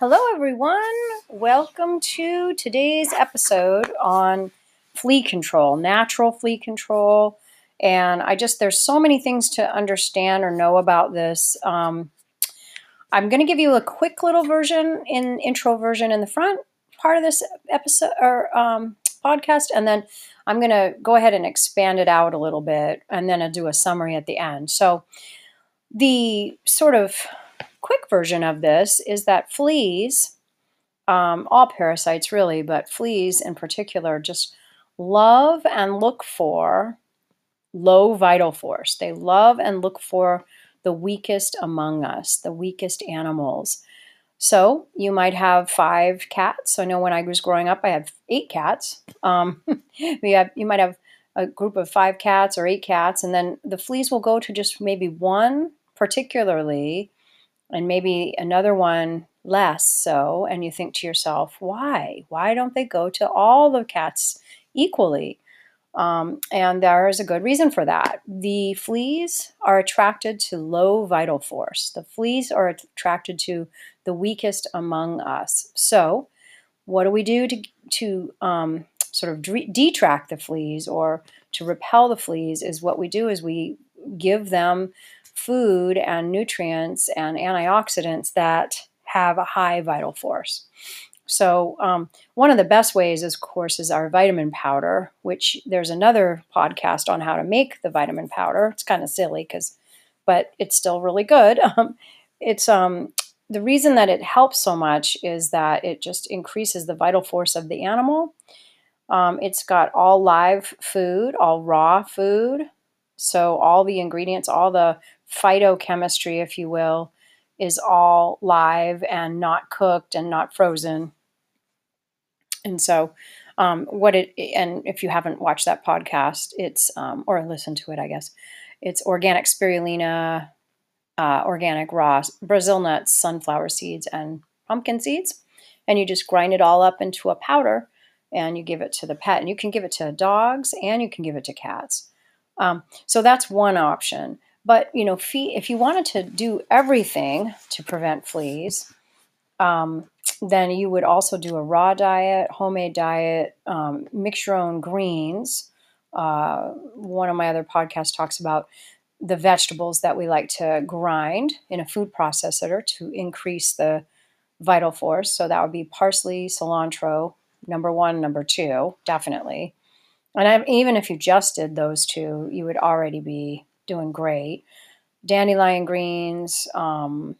Hello, everyone. Welcome to today's episode on flea control, natural flea control. And I just, there's so many things to understand or know about this. Um, I'm going to give you a quick little version in intro version in the front part of this episode or um, podcast. And then I'm going to go ahead and expand it out a little bit and then I'll do a summary at the end. So, the sort of quick version of this is that fleas, um, all parasites really, but fleas in particular, just love and look for low vital force. They love and look for the weakest among us, the weakest animals. So you might have five cats. I know when I was growing up, I had eight cats. Um, have, you might have a group of five cats or eight cats, and then the fleas will go to just maybe one particularly and maybe another one less so, and you think to yourself, why? Why don't they go to all the cats equally? Um, and there is a good reason for that. The fleas are attracted to low vital force. The fleas are attracted to the weakest among us. So, what do we do to, to um, sort of detract the fleas or to repel the fleas? Is what we do is we give them food and nutrients and antioxidants that have a high vital force. So, um, one of the best ways, of course, is our vitamin powder, which there's another podcast on how to make the vitamin powder. It's kind of silly because, but it's still really good. Um, it's um, the reason that it helps so much is that it just increases the vital force of the animal. Um, it's got all live food, all raw food. So, all the ingredients, all the phytochemistry, if you will, is all live and not cooked and not frozen. And so, um, what it, and if you haven't watched that podcast, it's, um, or listened to it, I guess, it's organic spirulina, uh, organic raw Brazil nuts, sunflower seeds, and pumpkin seeds. And you just grind it all up into a powder and you give it to the pet. And you can give it to dogs and you can give it to cats. Um, so that's one option. But you know, if you wanted to do everything to prevent fleas, um, then you would also do a raw diet, homemade diet, um, mix your own greens. Uh, one of my other podcasts talks about the vegetables that we like to grind in a food processor to increase the vital force. So that would be parsley, cilantro, number one, number two, definitely. And I, even if you just did those two, you would already be doing great. Dandelion greens, um,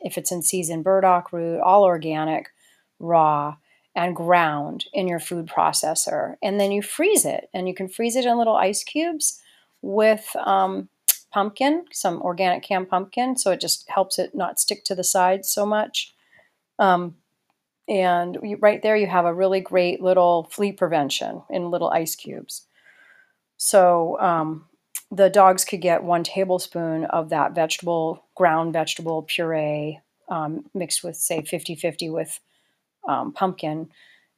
if it's in season, burdock root, all organic, raw, and ground in your food processor. And then you freeze it, and you can freeze it in little ice cubes with um, pumpkin, some organic canned pumpkin, so it just helps it not stick to the sides so much. Um, and you, right there, you have a really great little flea prevention in little ice cubes. So um, the dogs could get one tablespoon of that vegetable, ground vegetable puree um, mixed with, say, 50 50 with um, pumpkin.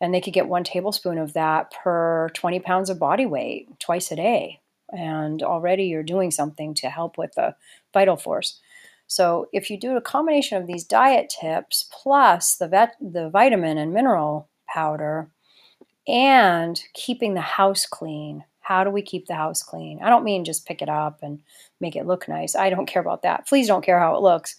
And they could get one tablespoon of that per 20 pounds of body weight twice a day. And already you're doing something to help with the vital force. So if you do a combination of these diet tips plus the vet, the vitamin and mineral powder and keeping the house clean, how do we keep the house clean? I don't mean just pick it up and make it look nice. I don't care about that. Fleas don't care how it looks.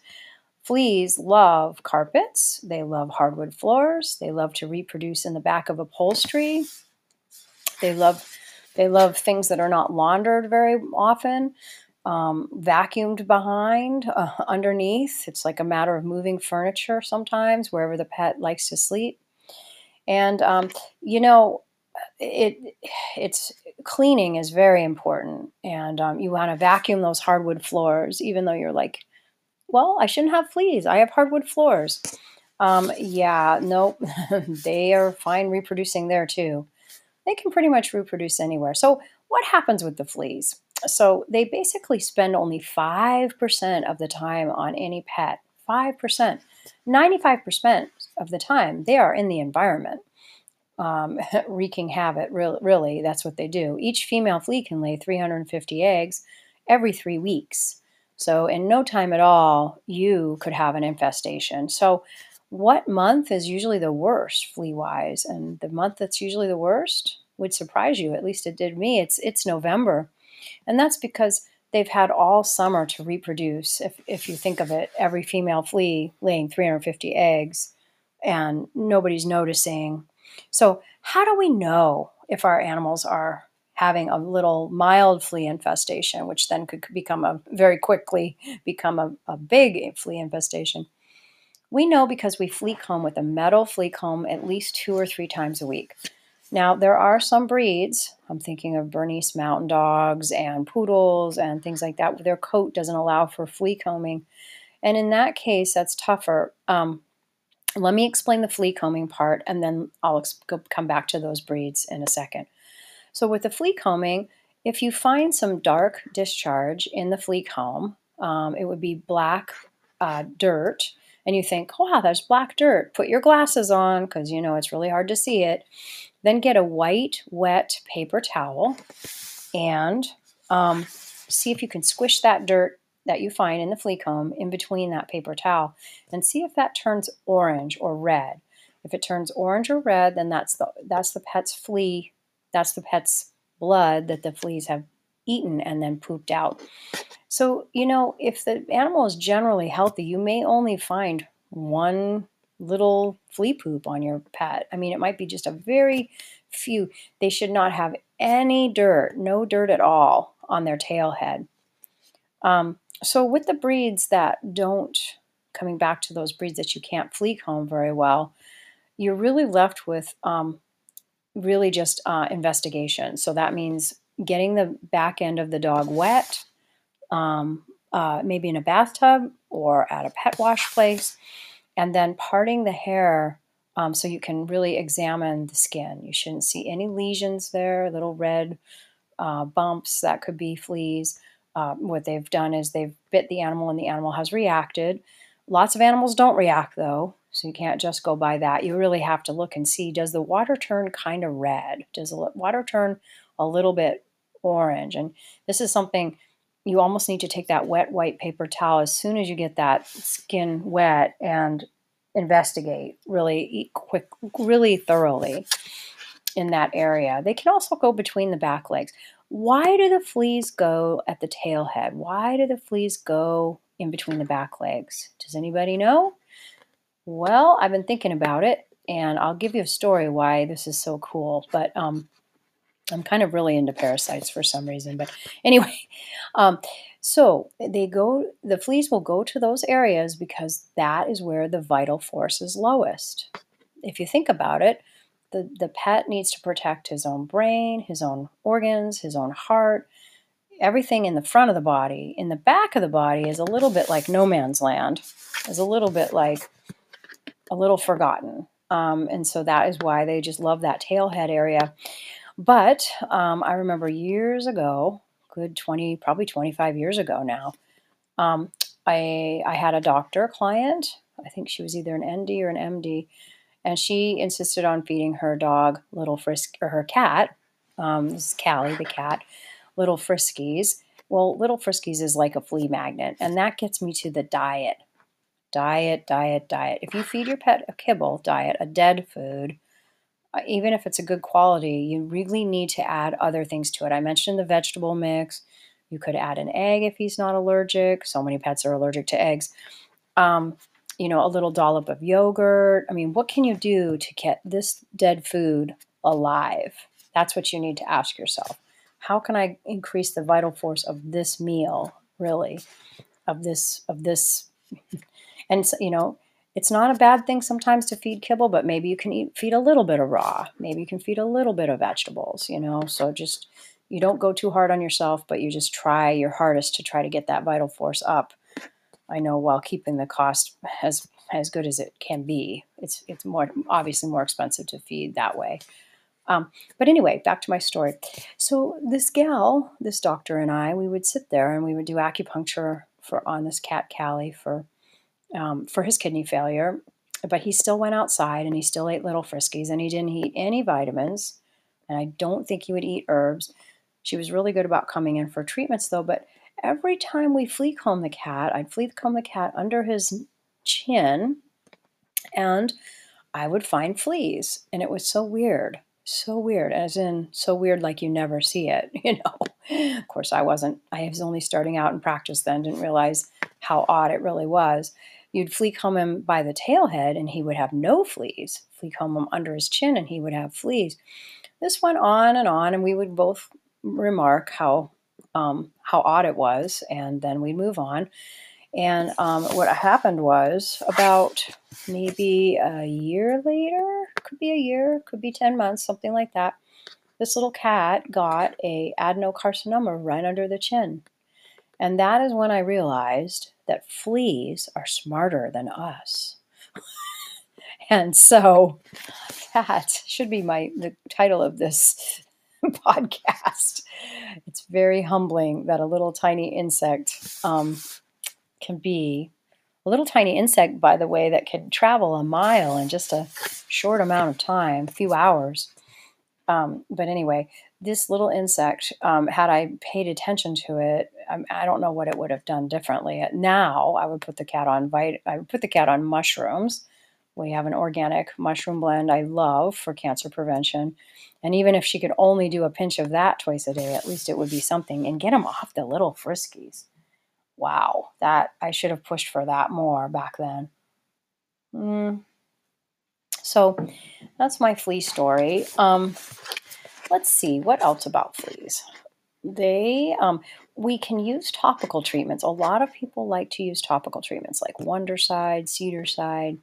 Fleas love carpets, they love hardwood floors, they love to reproduce in the back of upholstery. They love they love things that are not laundered very often, um, vacuumed behind, uh, underneath. It's like a matter of moving furniture sometimes wherever the pet likes to sleep. And um, you know, it it's cleaning is very important, and um, you want to vacuum those hardwood floors, even though you're like, well, I shouldn't have fleas. I have hardwood floors. Um, yeah, nope, they are fine reproducing there too. They can pretty much reproduce anywhere. So, what happens with the fleas? So, they basically spend only 5% of the time on any pet. 5%. 95% of the time, they are in the environment um, wreaking havoc. Really, really, that's what they do. Each female flea can lay 350 eggs every three weeks. So, in no time at all, you could have an infestation. So, what month is usually the worst flea wise? And the month that's usually the worst would surprise you. At least it did me. It's it's November. And that's because they've had all summer to reproduce. If if you think of it, every female flea laying 350 eggs and nobody's noticing. So, how do we know if our animals are having a little mild flea infestation, which then could become a very quickly become a, a big flea infestation? We know because we flea comb with a metal flea comb at least two or three times a week. Now, there are some breeds, I'm thinking of Bernese Mountain Dogs and Poodles and things like that, their coat doesn't allow for flea combing. And in that case, that's tougher. Um, let me explain the flea combing part and then I'll come back to those breeds in a second. So, with the flea combing, if you find some dark discharge in the flea comb, um, it would be black uh, dirt, and you think, wow, there's black dirt. Put your glasses on because you know it's really hard to see it. Then get a white, wet paper towel and um, see if you can squish that dirt that you find in the flea comb in between that paper towel and see if that turns orange or red. If it turns orange or red, then that's the that's the pet's flea, that's the pet's blood that the fleas have eaten and then pooped out. So, you know, if the animal is generally healthy, you may only find one little flea poop on your pet. I mean, it might be just a very few. They should not have any dirt, no dirt at all on their tail head. Um, so, with the breeds that don't, coming back to those breeds that you can't flea comb very well, you're really left with um, really just uh, investigation. So, that means getting the back end of the dog wet, um, uh, maybe in a bathtub or at a pet wash place and then parting the hair um, so you can really examine the skin. You shouldn't see any lesions there, little red uh, bumps that could be fleas. Uh, what they've done is they've bit the animal and the animal has reacted. Lots of animals don't react though, so you can't just go by that. You really have to look and see does the water turn kind of red? Does the water turn a little bit orange? And this is something you almost need to take that wet white paper towel as soon as you get that skin wet and investigate really quick, really thoroughly in that area. They can also go between the back legs. Why do the fleas go at the tail head? Why do the fleas go in between the back legs? Does anybody know? Well, I've been thinking about it, and I'll give you a story why this is so cool. But um, I'm kind of really into parasites for some reason. But anyway, um, so they go, the fleas will go to those areas because that is where the vital force is lowest. If you think about it, the, the pet needs to protect his own brain, his own organs, his own heart, everything in the front of the body. In the back of the body is a little bit like no man's land, is a little bit like a little forgotten. Um, and so that is why they just love that tail head area. But um, I remember years ago, good 20, probably 25 years ago now, um, I, I had a doctor client. I think she was either an ND or an MD. And she insisted on feeding her dog little frisk or her cat. Um, this is Callie, the cat, little friskies. Well, little friskies is like a flea magnet. And that gets me to the diet. Diet, diet, diet. If you feed your pet a kibble diet, a dead food, uh, even if it's a good quality, you really need to add other things to it. I mentioned the vegetable mix. You could add an egg if he's not allergic. So many pets are allergic to eggs. Um, you know, a little dollop of yogurt. I mean, what can you do to get this dead food alive? That's what you need to ask yourself. How can I increase the vital force of this meal, really, of this, of this, and you know, it's not a bad thing sometimes to feed kibble, but maybe you can eat, feed a little bit of raw. Maybe you can feed a little bit of vegetables, you know. So just you don't go too hard on yourself, but you just try your hardest to try to get that vital force up. I know while keeping the cost as as good as it can be. It's it's more obviously more expensive to feed that way. Um, but anyway, back to my story. So this gal, this doctor and I, we would sit there and we would do acupuncture for on this cat Callie for um, for his kidney failure, but he still went outside and he still ate little friskies and he didn't eat any vitamins. And I don't think he would eat herbs. She was really good about coming in for treatments though. But every time we flea comb the cat, I'd flea comb the cat under his chin And I would find fleas, and it was so weird. So weird, as in so weird, like you never see it, you know. Of course, I wasn't, I was only starting out in practice then, didn't realize how odd it really was. You'd flea comb him by the tail head, and he would have no fleas. Flea comb him under his chin, and he would have fleas. This went on and on, and we would both remark how um, how odd it was, and then we'd move on. And um, what happened was about maybe a year later, could be a year, could be 10 months, something like that. This little cat got a adenocarcinoma right under the chin. And that is when I realized that fleas are smarter than us. and so that should be my the title of this podcast. It's very humbling that a little tiny insect um, can be a little tiny insect, by the way, that can travel a mile in just a short amount of time, a few hours. Um, but anyway, this little insect, um, had I paid attention to it, I, I, don't know what it would have done differently. Now, I would put the cat on vit- I would put the cat on mushrooms. We have an organic mushroom blend I love for cancer prevention. And even if she could only do a pinch of that twice a day, at least it would be something. And get them off the little friskies wow, that I should have pushed for that more back then. Mm. So that's my flea story. Um, let's see what else about fleas. They, um, we can use topical treatments. A lot of people like to use topical treatments like Wondercide, Cedarcide,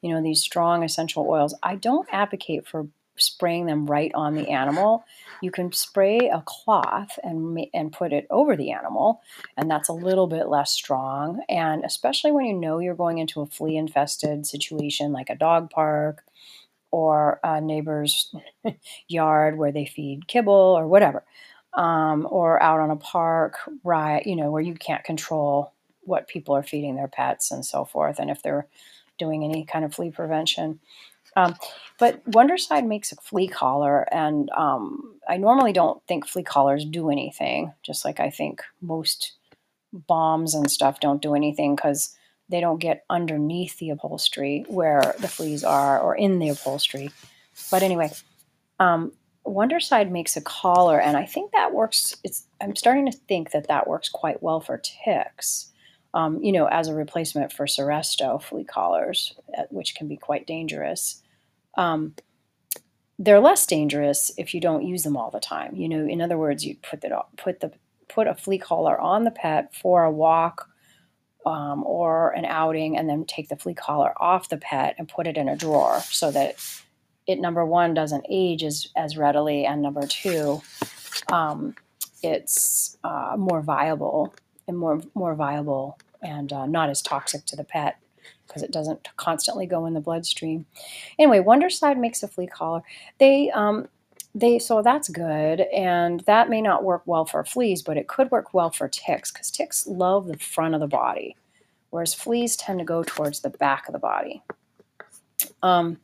you know, these strong essential oils. I don't advocate for spraying them right on the animal. You can spray a cloth and and put it over the animal, and that's a little bit less strong. And especially when you know you're going into a flea infested situation like a dog park or a neighbor's yard where they feed kibble or whatever, um, or out on a park, right? You know where you can't control what people are feeding their pets and so forth, and if they're doing any kind of flea prevention. Um, but Wondercide makes a flea collar, and um, I normally don't think flea collars do anything, just like I think most bombs and stuff don't do anything because they don't get underneath the upholstery where the fleas are or in the upholstery. But anyway, um, Wondercide makes a collar, and I think that works. It's I'm starting to think that that works quite well for ticks. Um, you know, as a replacement for Seresto flea collars, uh, which can be quite dangerous. Um, they're less dangerous if you don't use them all the time. You know, in other words, you put the put the put a flea collar on the pet for a walk um, or an outing, and then take the flea collar off the pet and put it in a drawer so that it number one doesn't age as as readily, and number two, um, it's uh, more viable and more more viable and uh, not as toxic to the pet because it doesn't constantly go in the bloodstream. Anyway, Wondercide makes a flea collar. They um, they so that's good, and that may not work well for fleas, but it could work well for ticks because ticks love the front of the body, whereas fleas tend to go towards the back of the body. Um,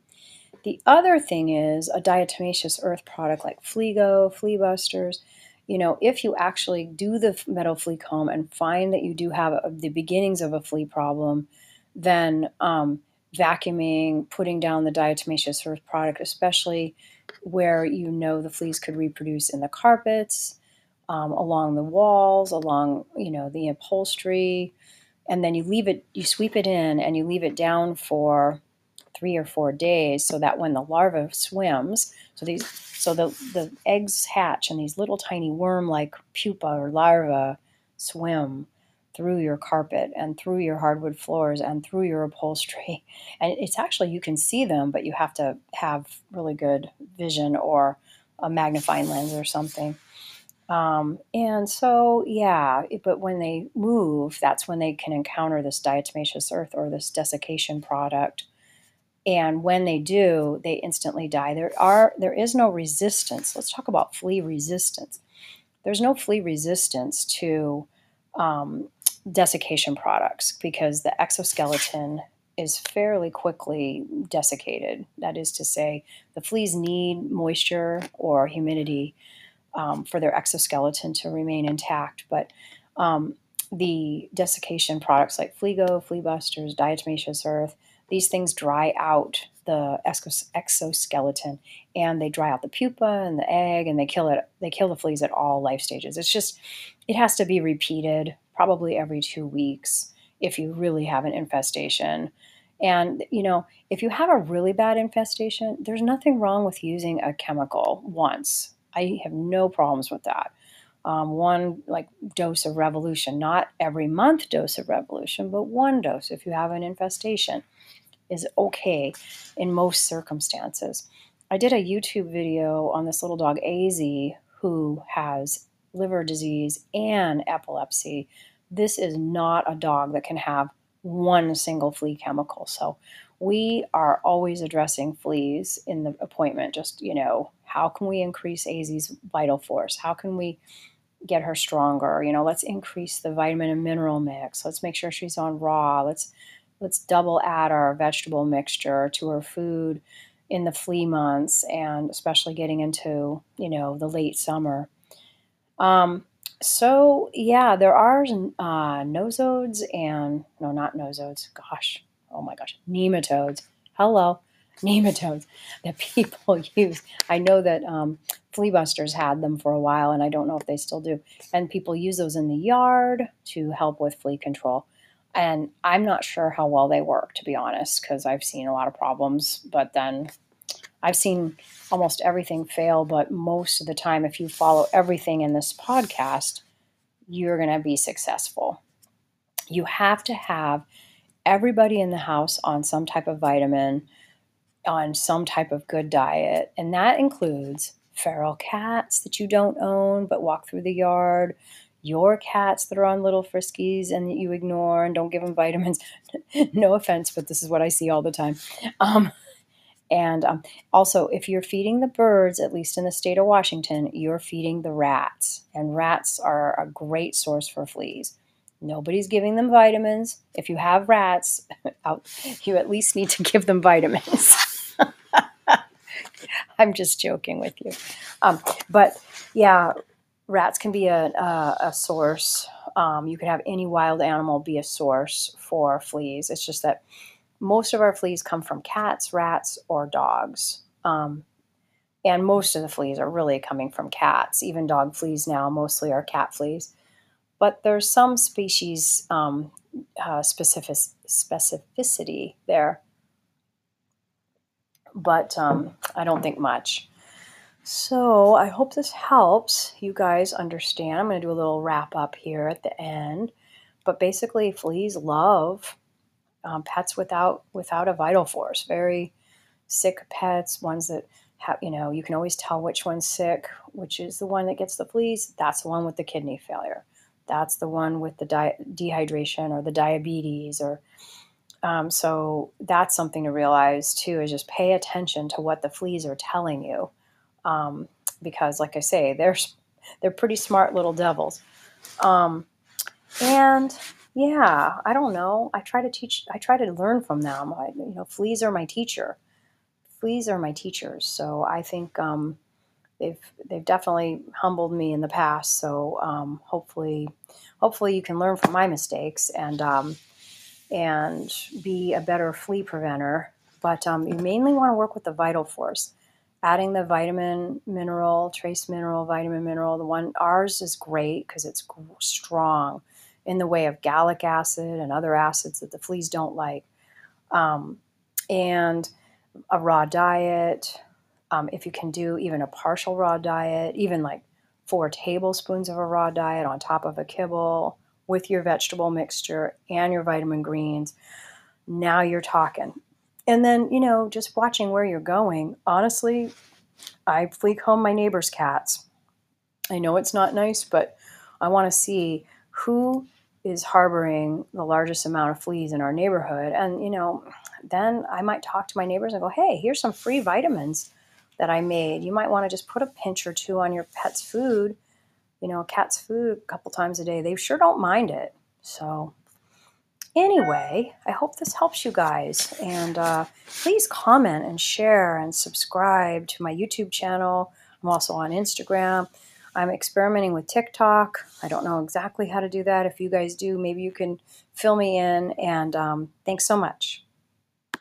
the other thing is a diatomaceous earth product like Fleago, Flea Busters. You know, if you actually do the metal flea comb and find that you do have a, the beginnings of a flea problem, then um, vacuuming, putting down the diatomaceous earth product, especially where you know the fleas could reproduce in the carpets, um, along the walls, along you know the upholstery, and then you leave it, you sweep it in, and you leave it down for three or four days, so that when the larva swims, so these, so the the eggs hatch and these little tiny worm-like pupa or larvae swim through your carpet and through your hardwood floors and through your upholstery. And it's actually, you can see them, but you have to have really good vision or a magnifying lens or something. Um, and so, yeah, but when they move, that's when they can encounter this diatomaceous earth or this desiccation product. And when they do, they instantly die. There are there is no resistance. Let's talk about flea resistance. There's no flea resistance to um, desiccation products because the exoskeleton is fairly quickly desiccated. That is to say, the fleas need moisture or humidity um, for their exoskeleton to remain intact. But um, the desiccation products like Fleago, Flea Busters, Diatomaceous Earth, these things dry out the exoskeleton and they dry out the pupa and the egg and they kill it they kill the fleas at all life stages it's just it has to be repeated probably every two weeks if you really have an infestation. And you know if you have a really bad infestation there's nothing wrong with using a chemical once. I have no problems with that. Um, one like dose of revolution not every month dose of revolution but one dose if you have an infestation is okay in most circumstances. I did a YouTube video on this little dog, AZ, who has liver disease and epilepsy. This is not a dog that can have one single flea chemical. So we are always addressing fleas in the appointment. Just, you know, how can we increase AZ's vital force? How can we get her stronger? You know, let's increase the vitamin and mineral mix. Let's make sure she's on raw. Let's let's double add our vegetable mixture to her food in the flea months and especially getting into you know the late summer um, so yeah there are uh, nosodes and no not nosodes gosh oh my gosh nematodes. Hello nematodes that people use. I know that um, flea busters had them for a while and i don't know if they still do. And people use those in the yard to help with flea control. And I'm not sure how well they work, to be honest, because I've seen a lot of problems. But then I've seen almost everything fail. But most of the time, if you follow everything in this podcast, you're going to be successful. You have to have everybody in the house on some type of vitamin, on some type of good diet. And that includes feral cats that you don't own but walk through the yard, your cats that are on little friskies and that you ignore and don't give them vitamins. no offense, but this is what I see all the time. Um, and um, also, if you're feeding the birds, at least in the state of Washington, you're feeding the rats. And rats are a great source for fleas. Nobody's giving them vitamins. If you have rats, you at least need to give them vitamins. I'm just joking with you. Um, but yeah, rats can be a, a, a source. Um, you could have any wild animal be a source for fleas. It's just that most of our fleas come from cats, rats, or dogs. Um, and most of the fleas are really coming from cats. Even dog fleas now mostly are cat fleas. But there's some species um, uh, specific, specificity there. But um, I don't think much. So I hope this helps you guys understand. I'm going to do a little wrap up here at the end. But basically, fleas love um, pets without without a vital force. Very sick pets, ones that have you know you can always tell which one's sick, which is the one that gets the fleas. That's the one with the kidney failure. That's the one with the di- dehydration or the diabetes or um, so that's something to realize too is just pay attention to what the fleas are telling you um, because, like I say, they're they're pretty smart little devils. Um, and yeah, I don't know. I try to teach. I try to learn from them. I, you know, fleas are my teacher. Fleas are my teachers. So I think um, they've they've definitely humbled me in the past. So um, hopefully, hopefully you can learn from my mistakes and um, and be a better flea preventer. But um, you mainly want to work with the vital force adding the vitamin mineral trace mineral vitamin mineral the one ours is great because it's strong in the way of gallic acid and other acids that the fleas don't like um, and a raw diet um, if you can do even a partial raw diet even like four tablespoons of a raw diet on top of a kibble with your vegetable mixture and your vitamin greens now you're talking and then, you know, just watching where you're going. Honestly, I flea comb my neighbor's cats. I know it's not nice, but I want to see who is harboring the largest amount of fleas in our neighborhood. And, you know, then I might talk to my neighbors and go, hey, here's some free vitamins that I made. You might want to just put a pinch or two on your pet's food, you know, cat's food a couple times a day. They sure don't mind it. So Anyway, I hope this helps you guys. And uh, please comment and share and subscribe to my YouTube channel. I'm also on Instagram. I'm experimenting with TikTok. I don't know exactly how to do that. If you guys do, maybe you can fill me in. And um, thanks so much.